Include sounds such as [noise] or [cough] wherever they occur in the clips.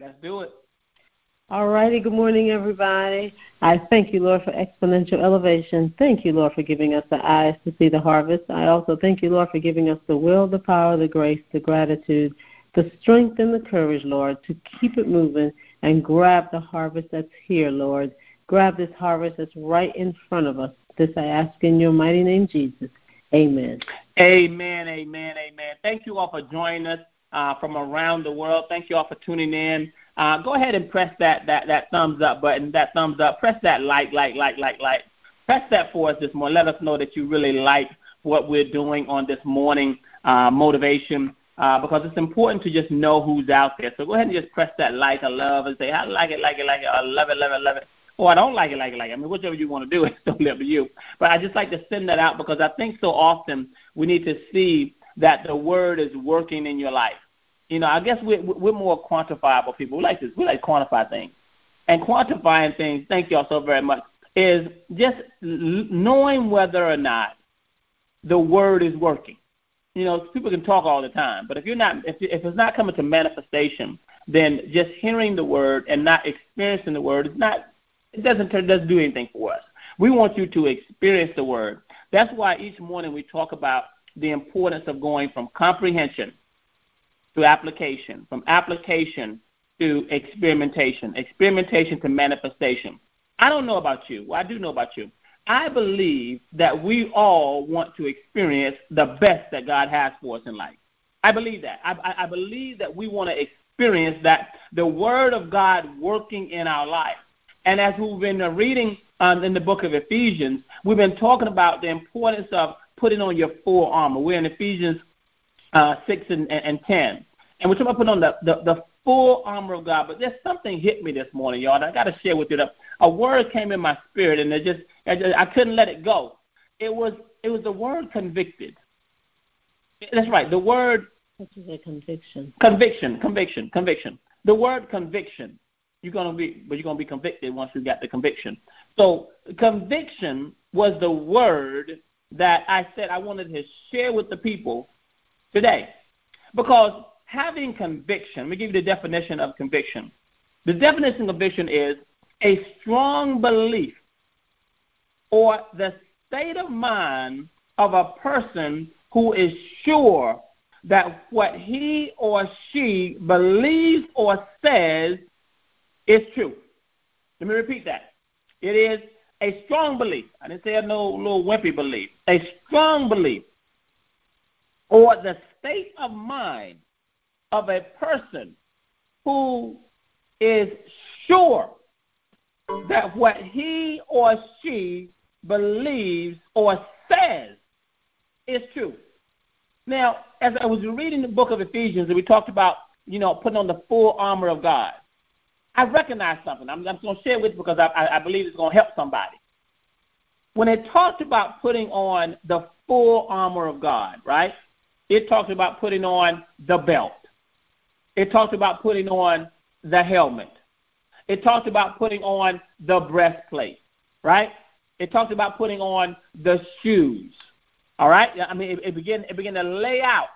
Let's do it. All righty. Good morning, everybody. I thank you, Lord, for exponential elevation. Thank you, Lord, for giving us the eyes to see the harvest. I also thank you, Lord, for giving us the will, the power, the grace, the gratitude, the strength, and the courage, Lord, to keep it moving and grab the harvest that's here, Lord. Grab this harvest that's right in front of us. This I ask in your mighty name, Jesus. Amen. Amen, amen, amen. Thank you all for joining us uh, from around the world. Thank you all for tuning in. Uh, go ahead and press that, that, that thumbs up button, that thumbs up. Press that like, like, like, like, like. Press that for us this morning. Let us know that you really like what we're doing on this morning uh, motivation uh, because it's important to just know who's out there. So go ahead and just press that like, I love, and say, I like it, like it, like it, I love it, love it, love it. Or I don't like it, like it, like it. I mean, whichever you want to do, [laughs] it's totally up to you. But I just like to send that out because I think so often we need to see that the word is working in your life. You know, I guess we're, we're more quantifiable people. We like this. We like quantify things. And quantifying things, thank y'all so very much, is just knowing whether or not the word is working you know, people can talk all the time, but if you're not, if, if it's not coming to manifestation, then just hearing the word and not experiencing the word is not, it doesn't turn, doesn't do anything for us. We want you to experience the word. That's why each morning we talk about the importance of going from comprehension to application, from application to experimentation, experimentation to manifestation. I don't know about you. Well, I do know about you. I believe that we all want to experience the best that God has for us in life. I believe that. I, I, believe that we want to experience that the Word of God working in our life. And as we've been reading um, in the book of Ephesians, we've been talking about the importance of putting on your full armor. We're in Ephesians uh, 6 and, and 10. And we're talking about putting on the, the, the full armor of God. But there's something hit me this morning, y'all. I got to share with you. That a word came in my spirit, and it just I couldn't let it go. It was it was the word convicted. That's right. The word. What is a conviction? Conviction, conviction, conviction. The word conviction. You're gonna be, but you're gonna be convicted once you got the conviction. So conviction was the word that I said I wanted to share with the people today, because having conviction. Let me give you the definition of conviction. The definition of conviction is a strong belief or the state of mind of a person who is sure that what he or she believes or says is true. Let me repeat that. It is a strong belief. I didn't say no little wimpy belief. A strong belief or the state of mind of a person who is sure that what he or she believes or says is true. Now, as I was reading the book of Ephesians, and we talked about, you know, putting on the full armor of God, I recognized something. I'm, I'm going to share with you because I, I, I believe it's going to help somebody. When it talked about putting on the full armor of God, right? It talked about putting on the belt. It talked about putting on the helmet. It talked about putting on the breastplate, right? It talks about putting on the shoes. All right? I mean, it, it began it began to lay out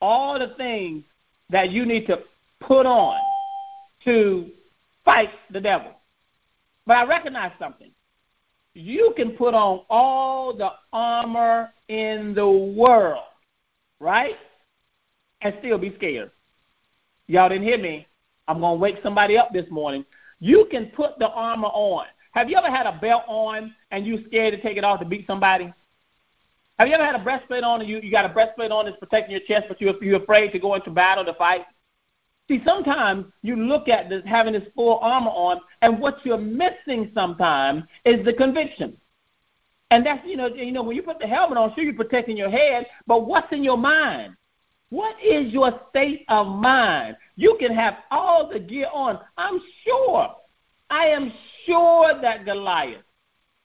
all the things that you need to put on to fight the devil. But I recognize something. You can put on all the armor in the world, right? And still be scared. Y'all didn't hear me. I'm going to wake somebody up this morning. You can put the armor on. Have you ever had a belt on and you scared to take it off to beat somebody? Have you ever had a breastplate on and you, you got a breastplate on that's protecting your chest, but you're, you're afraid to go into battle to fight? See, sometimes you look at this having this full armor on, and what you're missing sometimes is the conviction. And that's you know, you know, when you put the helmet on, sure you're protecting your head, but what's in your mind? What is your state of mind? You can have all the gear on. I'm sure I am sure that Goliath,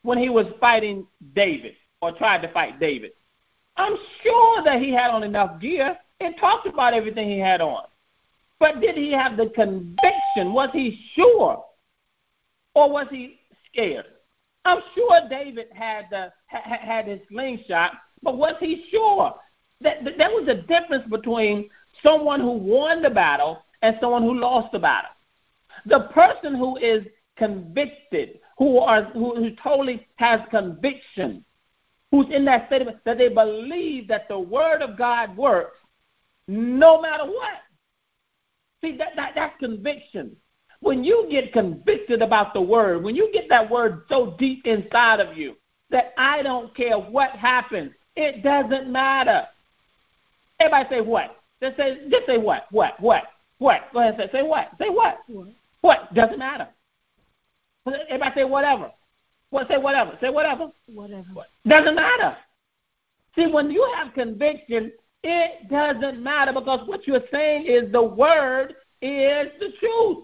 when he was fighting David or tried to fight David, I'm sure that he had on enough gear. It talked about everything he had on. But did he have the conviction? Was he sure? Or was he scared? I'm sure David had the had his slingshot, but was he sure? That, that there was a difference between someone who won the battle and someone who lost the battle. The person who is convicted, who are who, who totally has conviction, who's in that state of, that they believe that the word of God works no matter what. See that, that that's conviction. When you get convicted about the word, when you get that word so deep inside of you that I don't care what happens, it doesn't matter. Everybody say what? Just say just say what? What? What? What? Go ahead and say say what? Say what? What? What? Doesn't matter. Everybody say whatever. What say whatever. Say whatever. Whatever. Doesn't matter. See, when you have conviction, it doesn't matter because what you're saying is the word is the truth.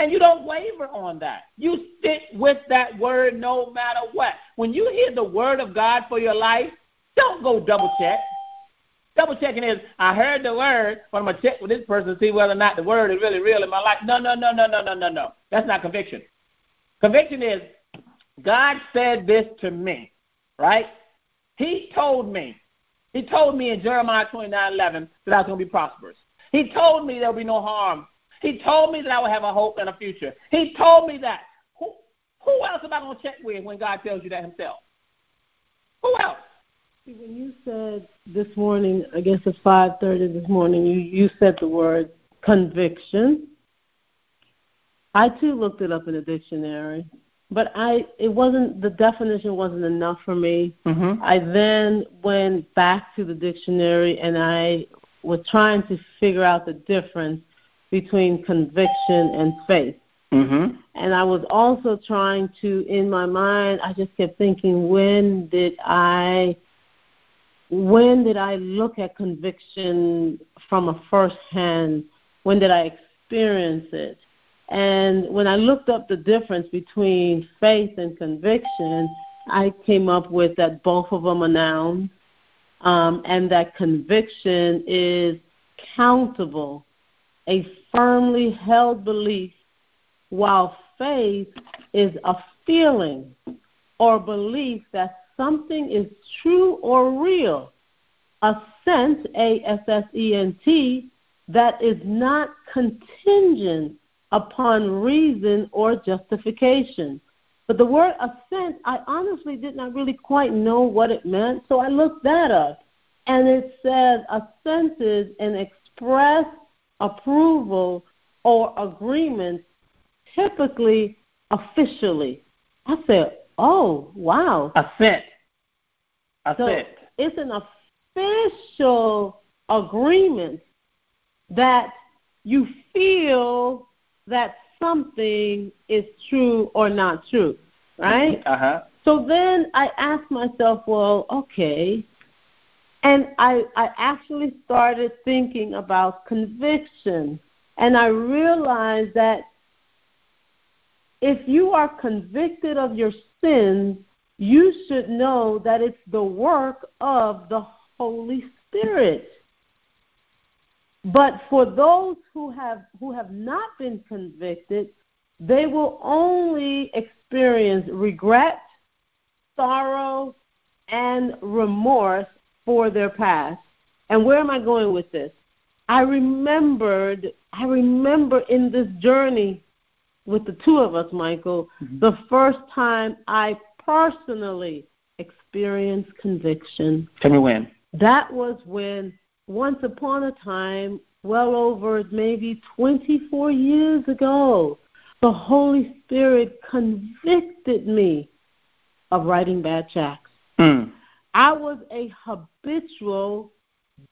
And you don't waver on that. You stick with that word no matter what. When you hear the word of God for your life, don't go double check. Double checking is, I heard the word, but I'm going to check with this person to see whether or not the word is really real in my life. No, no, no, no, no, no, no, no. That's not conviction. Conviction is, God said this to me, right? He told me. He told me in Jeremiah 29 11 that I was going to be prosperous. He told me there will be no harm. He told me that I will have a hope and a future. He told me that. Who, who else am I going to check with when God tells you that himself? Who else? When you said this morning, I guess it's 5:30 this morning, you you said the word conviction. I too looked it up in a dictionary, but I it wasn't the definition wasn't enough for me. Mm-hmm. I then went back to the dictionary and I was trying to figure out the difference between conviction and faith. Mm-hmm. And I was also trying to, in my mind, I just kept thinking, when did I, when did I look at conviction from a first hand? When did I experience it? And when I looked up the difference between faith and conviction, I came up with that both of them are nouns, um, and that conviction is countable, a firmly held belief, while faith is a feeling or belief that something is true or real, assent, A S S E N T, that is not contingent upon reason or justification. But the word assent, I honestly did not really quite know what it meant, so I looked that up. And it says assent is an express approval or agreement, typically officially. I said, oh, wow. Assent. So Assent. it's an official agreement that you feel that something is true or not true, right? Uh huh. So then I asked myself, well, okay. And I, I actually started thinking about conviction. And I realized that if you are convicted of your sins, you should know that it's the work of the Holy Spirit. But for those who have who have not been convicted, they will only experience regret, sorrow, and remorse for their past. And where am I going with this? I remembered I remember in this journey with the two of us, Michael, Mhm. the first time I personally experienced conviction. Tell me when. That was when, once upon a time, well over maybe 24 years ago, the Holy Spirit convicted me of writing bad checks. Mm. I was a habitual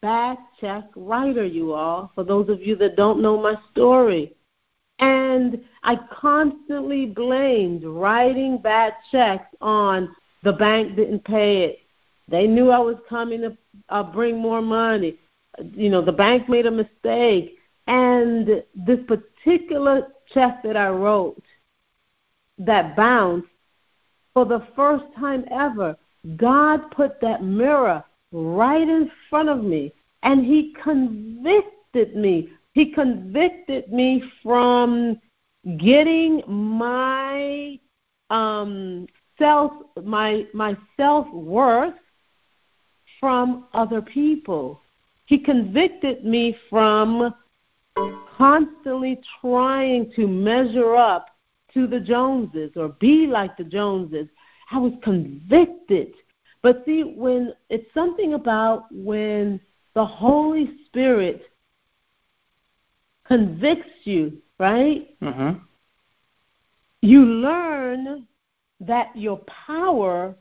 bad check writer, you all, for those of you that don't know my story. And I constantly blamed writing bad checks on the bank didn't pay it. They knew I was coming to uh, bring more money. You know, the bank made a mistake. And this particular check that I wrote that bounced, for the first time ever, God put that mirror right in front of me and He convicted me. He convicted me from getting my um, self my my self worth from other people. He convicted me from constantly trying to measure up to the Joneses or be like the Joneses. I was convicted. But see, when it's something about when the Holy Spirit convicts you, right? Mm-hmm. You learn that your power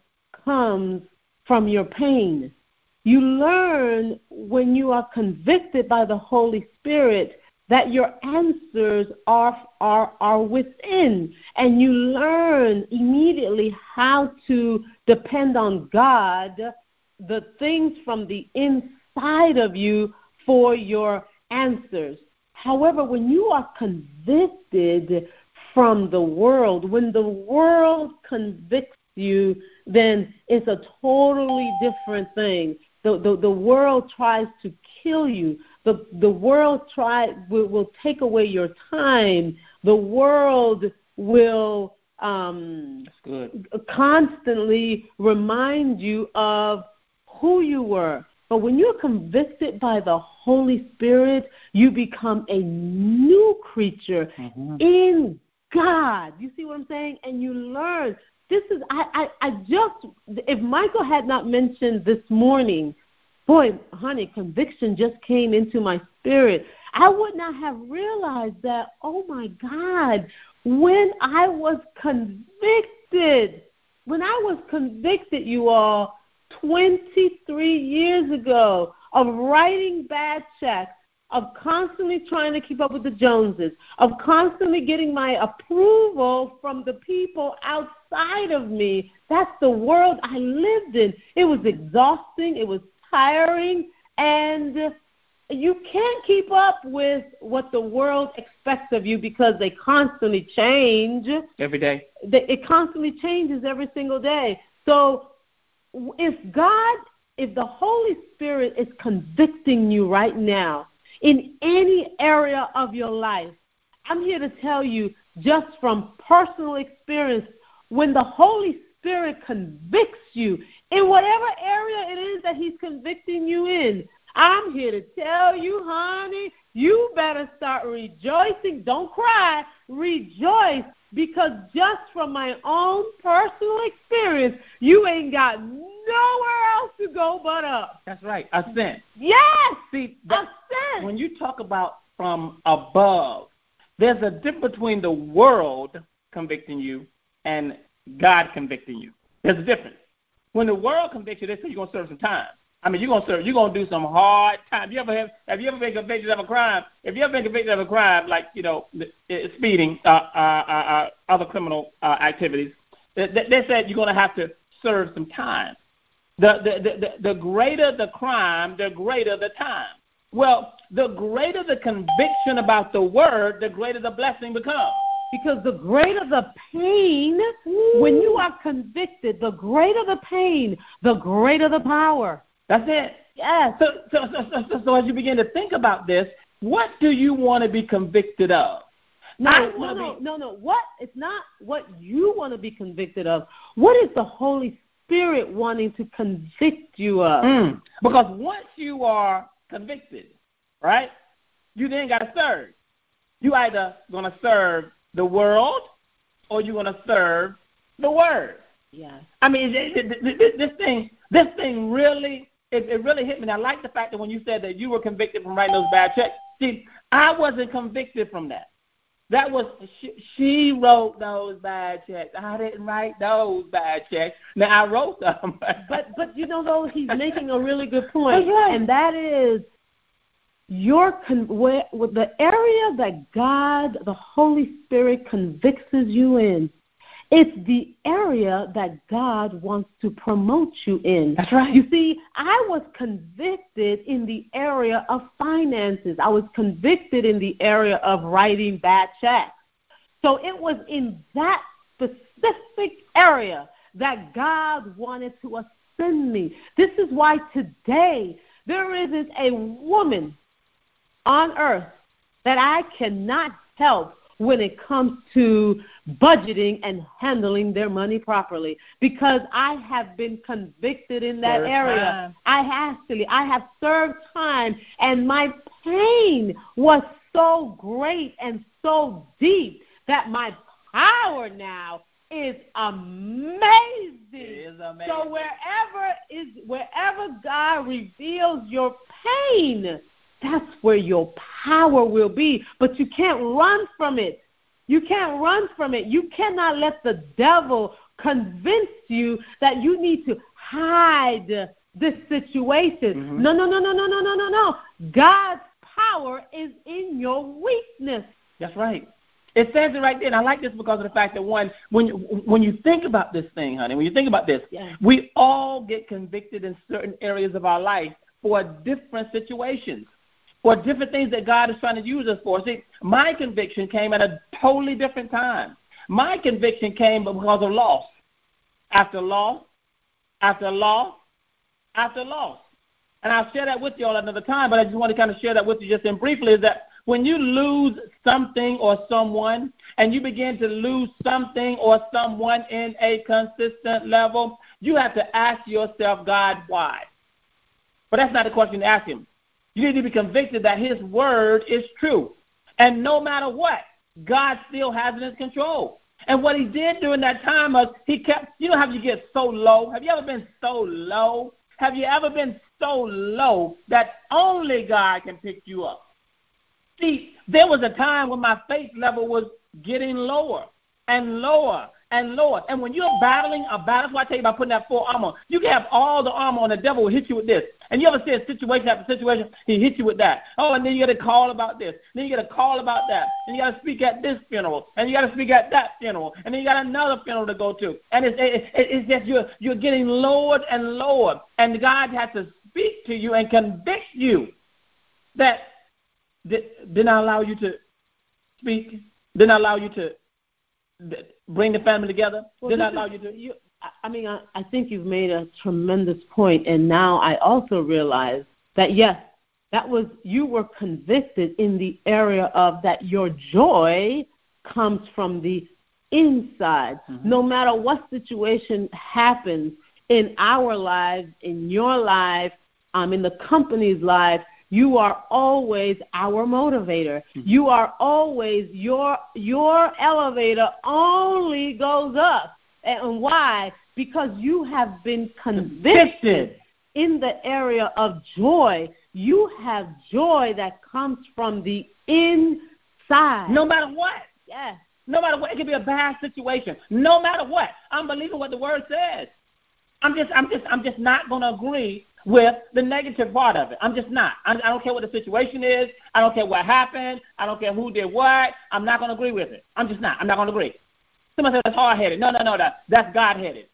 comes from your pain. You learn when you are convicted by the Holy Spirit that your answers are, are, are within, and you learn immediately how to depend on God, the things from the inside of you for your answers. However, when you are convicted from the world, when the world convicts you, then it's a totally different thing. The, the, the world tries to kill you. The, the world try, will, will take away your time. The world will um, constantly remind you of who you were. But when you're convicted by the Holy Spirit, you become a new creature mm-hmm. in God. You see what I'm saying? And you learn. This is I, I I just if Michael had not mentioned this morning, boy, honey, conviction just came into my spirit. I would not have realized that, oh my God, when I was convicted, when I was convicted, you all, 23 years ago of writing bad checks, of constantly trying to keep up with the Joneses, of constantly getting my approval from the people outside of me. That's the world I lived in. It was exhausting, it was tiring, and you can't keep up with what the world expects of you because they constantly change every day. It constantly changes every single day. So if God, if the Holy Spirit is convicting you right now in any area of your life, I'm here to tell you just from personal experience, when the Holy Spirit convicts you in whatever area it is that He's convicting you in, I'm here to tell you, honey, you better start rejoicing. Don't cry, rejoice because just from my own personal experience, you ain't got nowhere else to go but up. That's right. Ascent. Yes. See, ascent. When you talk about from above, there's a difference between the world convicting you and God convicting you. There's a difference. When the world convicts you, they say you're gonna serve some time. I mean, you're gonna serve. You're gonna do some hard time. You ever have? Have you ever been convicted of a crime? If you ever been convicted of a crime, like you know, speeding, uh, uh, uh, other criminal uh, activities, they, they said you're gonna have to serve some time. The, the the the greater the crime, the greater the time. Well, the greater the conviction about the word, the greater the blessing becomes. Because the greater the pain, Ooh. when you are convicted, the greater the pain, the greater the power. That's it. Yes. So, so, so, so, so as you begin to think about this, what do you want to be convicted of? No, no, no, be... no, no. What? It's not what you want to be convicted of. What is the Holy Spirit wanting to convict you of? Mm. Because once you are convicted, right, you then got to serve. You either going to serve the world or you're going to serve the Word. Yes. I mean, this thing, this thing really it, it really hit me. And I like the fact that when you said that you were convicted from writing those bad checks. See, I wasn't convicted from that. That was she, she wrote those bad checks. I didn't write those bad checks. Now I wrote them. [laughs] but but you know though he's making a really good point, right. and that is your con- where, the area that God, the Holy Spirit, convicts you in it's the area that God wants to promote you in. That's right. You see, I was convicted in the area of finances. I was convicted in the area of writing bad checks. So it was in that specific area that God wanted to ascend me. This is why today there isn't a woman on earth that I cannot help when it comes to budgeting and handling their money properly because I have been convicted in that served area. Time. I actually I have served time and my pain was so great and so deep that my power now is amazing. Is amazing. So wherever is wherever God reveals your pain, that's where your power will be. But you can't run from it. You can't run from it. You cannot let the devil convince you that you need to hide this situation. Mhm. No, no, no, no, no, no, no, no, no. God's power is in your weakness. That's right. It says it right there, and I like this because of the fact that one, when when you think about this thing, honey, when you think about this, Yeah. we all get convicted in certain areas of our life for different situations, for different things that God is trying to use us for. See, my conviction came at a totally different time. My conviction came because of loss, after loss, after loss, after loss. And I'll share that with you all another time, but I just want to kind of share that with you just in briefly is that when you lose something or someone and you begin to lose something or someone in a consistent level, you have to ask yourself, God, why? But that's not a question to ask Him. You need to be convicted that His word is true. And no matter what, God still has it in his control. And what He did during that time was He kept, you know how you get so low? Have you ever been so low? Have you ever been so low that only God can pick you up? See, there was a time when my faith level was getting lower and lower and lower. And when you're battling a battle, that's why I tell you about putting that full armor. You can have all the armor on the devil will hit you with this. And you ever see a situation after situation, he hits you with that. Oh, and then you get a call about this. Then you get a call about that. And you got to speak at this funeral. And you got to speak at that funeral. And then you got another funeral to go to. And it's, it, it, it's just you're, you're getting lowered and lowered. And God has to speak to you and convict you that did, didn't allow you to speak, didn't I allow you to bring the family together, Well, didn't this allow is- you to. You, I- mean, I, I think you've made a tremendous point, and now I also realize that yes, that was you were convicted in the area of that your joy comes from the inside. Mhm. No matter what situation happens in our lives, in your life, um, in the company's life, you are always our motivator. You are always your your elevator only goes up. And why? Because you have been convicted in the area of joy. You have joy that comes from the inside. No matter what. Yes. No matter what, it could be a bad situation. No matter what, I'm believing what the word says. I'm just, I'm just, I'm just not going to agree with the negative part of it. I'm just not. I, I don't care what the situation is. I don't care what happened. I don't care who did what. I'm not going to agree with it. I'm just not. I'm not going to agree. Somebody said that's hard headed. No, no, no, that, that's God headed.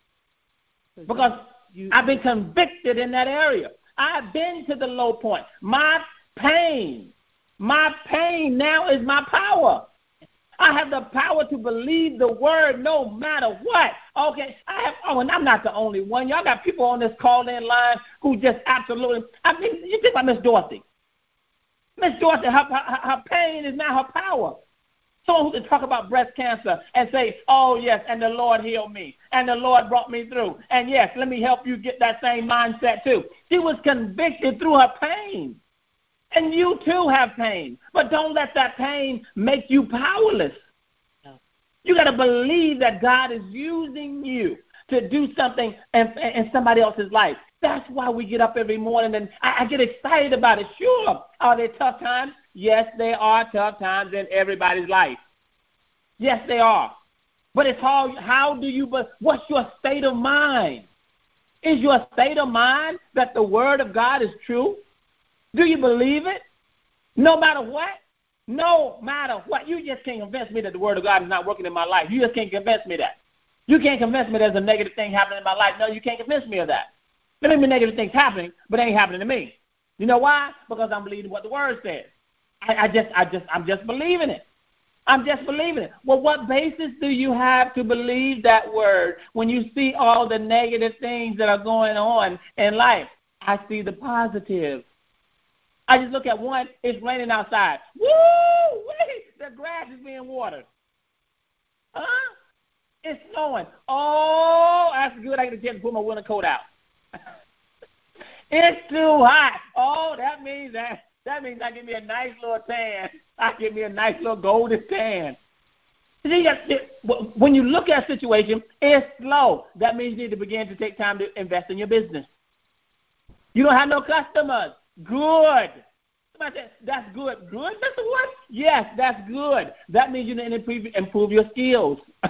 Because you, I've been convicted in that area. I've been to the low point. My pain, my pain now is my power. I have the power to believe the word no matter what. Okay, I have. Oh, and I'm not the only one. Y'all got people on this call-in line who just absolutely. I mean, you think about Miss Dorothy. Miss Dorothy, her, her, her pain is now her power. Someone who can talk about breast cancer and say, "Oh yes," and the Lord healed me, and the Lord brought me through, and yes, let me help you get that same mindset too. She was convicted through her pain. And you too have pain. But don't let that pain make you powerless. You got to believe that God is using you to do something in, in somebody else's life. That's why we get up every morning and I, I get excited about it. Sure, are there tough times? Yes, there are tough times in everybody's life. Yes, they are. But it's how how do you but what's your state of mind? Is your state of mind that the word of God is true? Do you believe it? No matter what? No matter what. You just can't convince me that the Word of God is not working in my life. You just can't convince me that. You can't convince me there's a negative thing happening in my life. No, you can't convince me of that. There may be negative things happening, but they ain't happening to me. You know why? Because I'm believing what the Word says. I, I just, I just, I'm just believing it. I'm just believing it. Well, what basis do you have to believe that word when you see all the negative things that are going on in life? I see the positive. I just look at one, it's raining outside. Woo! Wait, the grass is being watered. Huh? It's snowing. Oh, that's good. I get a chance to put my winter coat out. [laughs] it's too hot. Oh, that means that That means I get me a nice little tan. I get me a nice little golden tan. See, when you look at a situation, it's slow. That means you need to begin to take time to invest in your business. You don't have no customers. Good. Somebody said, that's good. Good, Mr. What? Yes, that's good. That means you need to improve your skills. [laughs]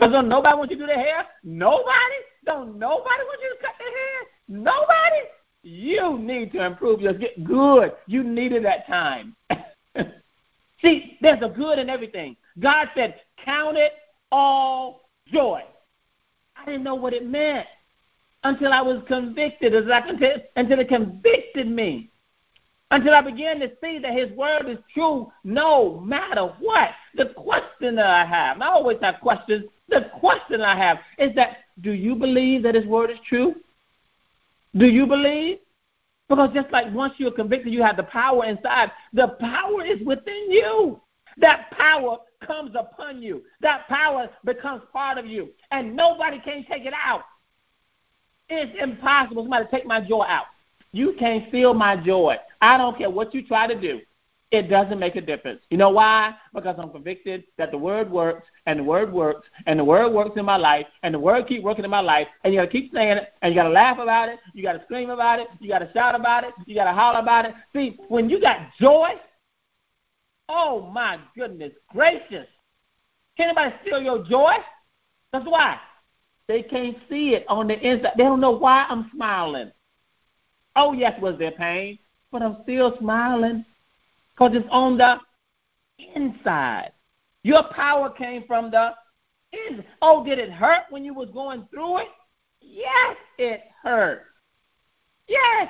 Because don't nobody want you to do their hair? Nobody? Don't nobody want you to cut their hair? Nobody? You need to improve your Get Good. You needed that time. [laughs] See, there's a good in everything. God said, Count it all joy. I didn't know what it meant until I was convicted, until it convicted me. Until I began to see that His word is true no matter what. The question that I have, I always have questions. The question I have is that do you believe that His word is true? Do you believe? Because just like once you're convicted, you have the power inside. The power is within you. That power comes upon you. That power becomes part of you. And nobody can take it out. It's impossible somebody take my joy out. You can't steal my joy. I don't care what you try to do. It doesn't make a difference. You know why? Because I'm convicted that the word works and the word works and the word works in my life and the word keep working in my life and you gotta keep saying it and you gotta laugh about it, you gotta scream about it, you gotta shout about it, you gotta holler about it. See, when you got joy, Oh my goodness gracious. Can anybody steal your joy? That's why. They can't see it on the inside. They don't know why I'm smiling. Oh, yes, was there pain, but I'm still smiling because it's on the inside. Your power came from the inside. Oh, did it hurt when you was going through it? Yes, it hurt. Yes.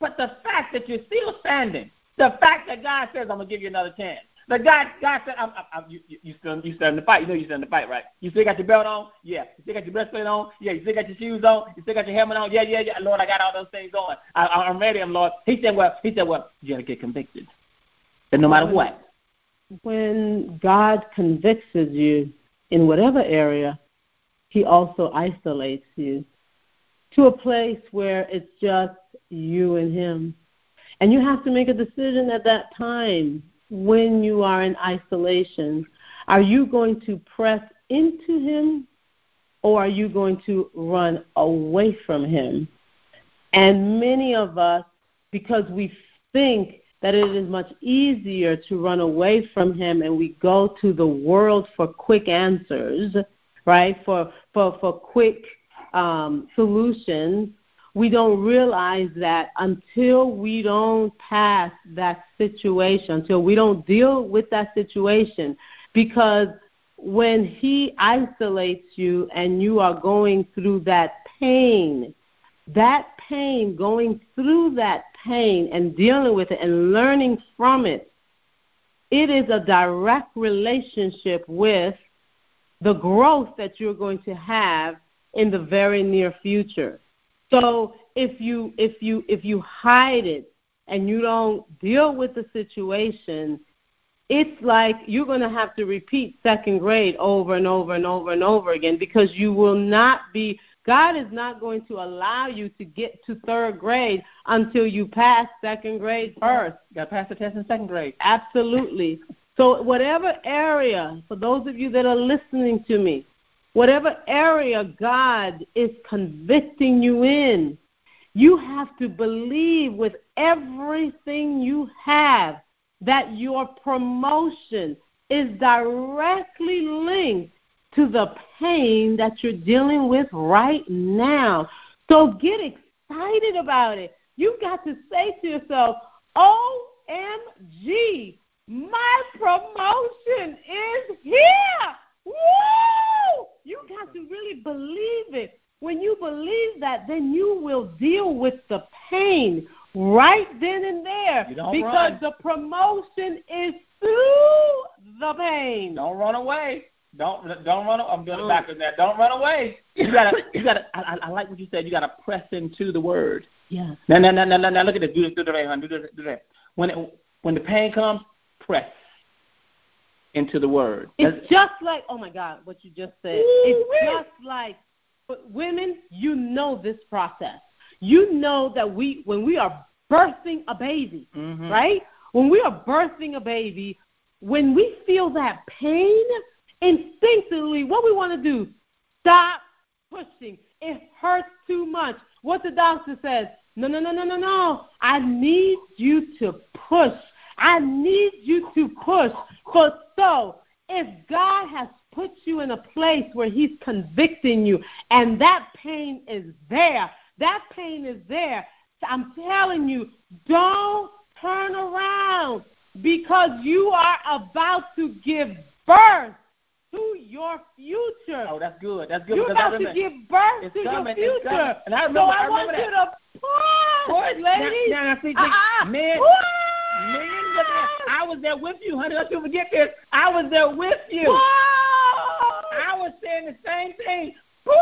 But the fact that you're still standing, the fact that God says, I'm going to give you another chance. The God, God said, I'm, I'm, you, you, still, you still in the fight. You know you still in the fight, right? You still got your belt on? Yeah. You still got your breastplate on? Yeah. You still got your shoes on? You still got your helmet on? Yeah, yeah, yeah. Lord, I got all those things on. I, I'm ready, I'm Lord. He said, well, he said, well, you got to get convicted. And no matter what. When God convicts you in whatever area, he also isolates you to a place where it's just you and him. And you have to make a decision at that time when you are in isolation. Are you going to press into Him or are you going to run away from Him? And many of us, because we think that it is much easier to run away from Him and we go to the world for quick answers, right? For, for, for quick um, solutions we don't realize that until we don't pass that situation, until we don't deal with that situation, because when He isolates you and you are going through that pain, that pain, going through that pain and dealing with it and learning from it, it is a direct relationship with the growth that you're going to have in the very near future. So if you if you if you hide it and you don't deal with the situation, it's like you're going to have to repeat second grade over and over and over and over again because you will not be God is not going to allow you to get to third grade until you pass second grade first. You got to pass the test in second grade. Absolutely. So whatever area, for those of you that are listening to me, whatever area God is convicting you in, you have to believe with everything you have that your promotion is directly linked to the pain that you're dealing with right now. So get excited about it. You've got to say to yourself, OMG, my promotion is here. Woo! You got to really believe it. When you believe that, then you will deal with the pain right then and there because run. the promotion is through the pain. Don't run away. Don't don't run. I'm going mm. back on that. Don't run away. You gotta you gotta. I, I like what you said. You gotta press into the word. Yeah. Now now now now, now look at this. Do this. Do the Do this. Do that. When it, when the pain comes, press into the word. It's That's, just like oh my God, what you just said. It's just like women. You know this process. You know that we when we are birthing a baby, Mhm. right? When we are birthing a baby, when we feel that pain, instinctively, what we want to do, stop pushing. It hurts too much. What the doctor says, no, no, no, no, no, no. I need you to push. I need you to push. For so, if God has put you in a place where He's convicting you and that pain is there, that pain is there, I'm telling you, don't turn around because you are about to give birth to your future. Oh, that's good. That's good You're about to give birth It's to coming, your future. And I so remember- I, I want remember you to push, Push. ladies. Now, now, see, see, Ah, men, push. At- I was there with you, honey. Don't you forget this. I was there with you. Push. I was saying the same thing. Push.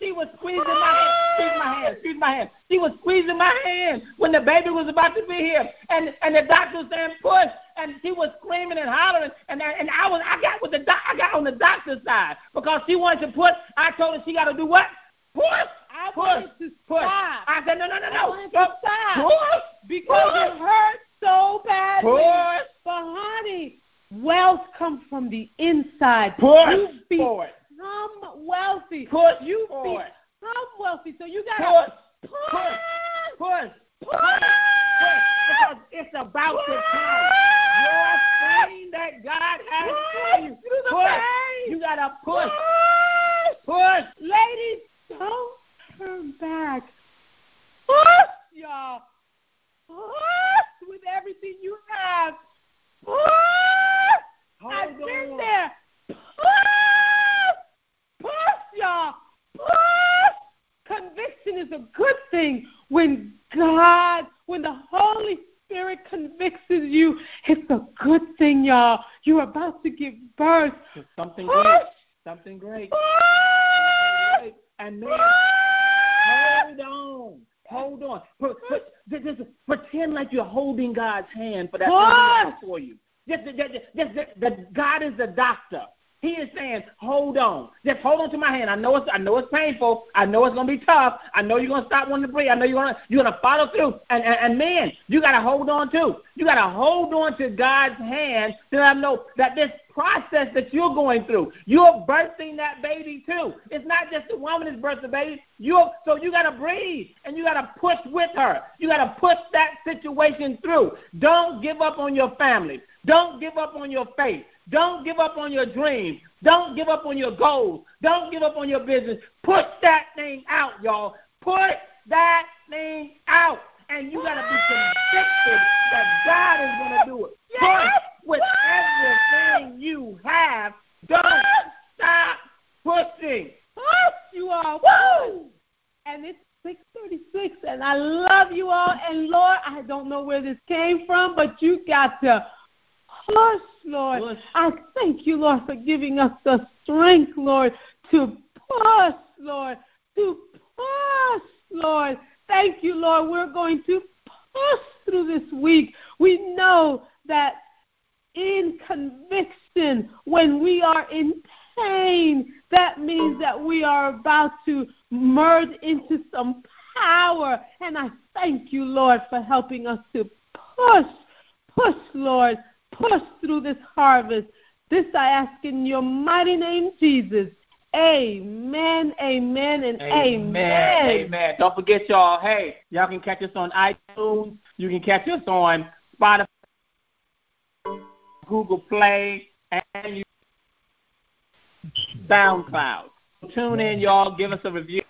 She was squeezing my hand. Squeeze my hand. Squeeze my hand. She was squeezing my hand when the baby was about to be here, and and the doctor was saying push, and she was screaming and hollering, and I, and I was I got with the doc, I got on the doctor's side because she wanted to push. I told her she got to do what? Push. I push. wanted to push. stop. I said no no no no. Stop. Push. because it hurts so badly. Push. But honey, wealth comes from the inside. Push You for it. wealthy. Push you for become wealthy. So you gotta Push. push. Push. Push. Push. Because it's about to come. Your thing that God has for you. Push. You gotta push. Push. Push. Ladies, don't turn back. Push, y'all. Push with everything you have. Push. Hold I've been on. there. Push. Push, y'all. Push. Conviction is a good thing when God, when the Holy Spirit convicts you. It's a good thing, y'all. You're about to give birth. It's something Push. great. Something great. Push. Something great. And man, hold on. Hold on. Put, put, just, just pretend like you're holding God's hand for that for you. Just, just, just, just, just, that God is the doctor. He is saying, hold on. Just hold on to my hand. I know it's I know it's painful. I know it's gonna be tough. I know you're gonna stop wanting to breathe. I know you're gonna you're gonna follow through. And and, and man, you gotta hold on too. You gotta hold on to God's hand to let him know that this process that you're going through, you're birthing that baby too. It's not just the woman that's birthing the baby. You're so you gotta breathe and you gotta push with her. You gotta push that situation through. Don't give up on your family. Don't give up on your faith. Don't give up on your dreams. Don't give up on your goals. Don't give up on your business. Push that thing out, y'all. Push that thing out. And you got to be convicted that God is going to do it. Yes. Push with everything you have. Don't stop pushing. Push, you all. Woo! And it's 636, and I love you all. And Lord, I don't know where this came from, but you got to push, Lord. Push. I thank you, Lord, for giving us the strength, Lord, to push, Lord, to push, Lord. Thank you, Lord. We're going to push through this week. We know that in conviction, when we are in pain, that means that we are about to merge into some power. And I thank you, Lord, for helping us to push, push, Lord, push through this harvest. This I ask in your mighty name, Jesus. Amen, amen, and amen. Amen. Don't forget, y'all. Hey, y'all can catch us on iTunes. You can catch us on Spotify, Google Play, and you- SoundCloud. Tune in, y'all. Give us a review.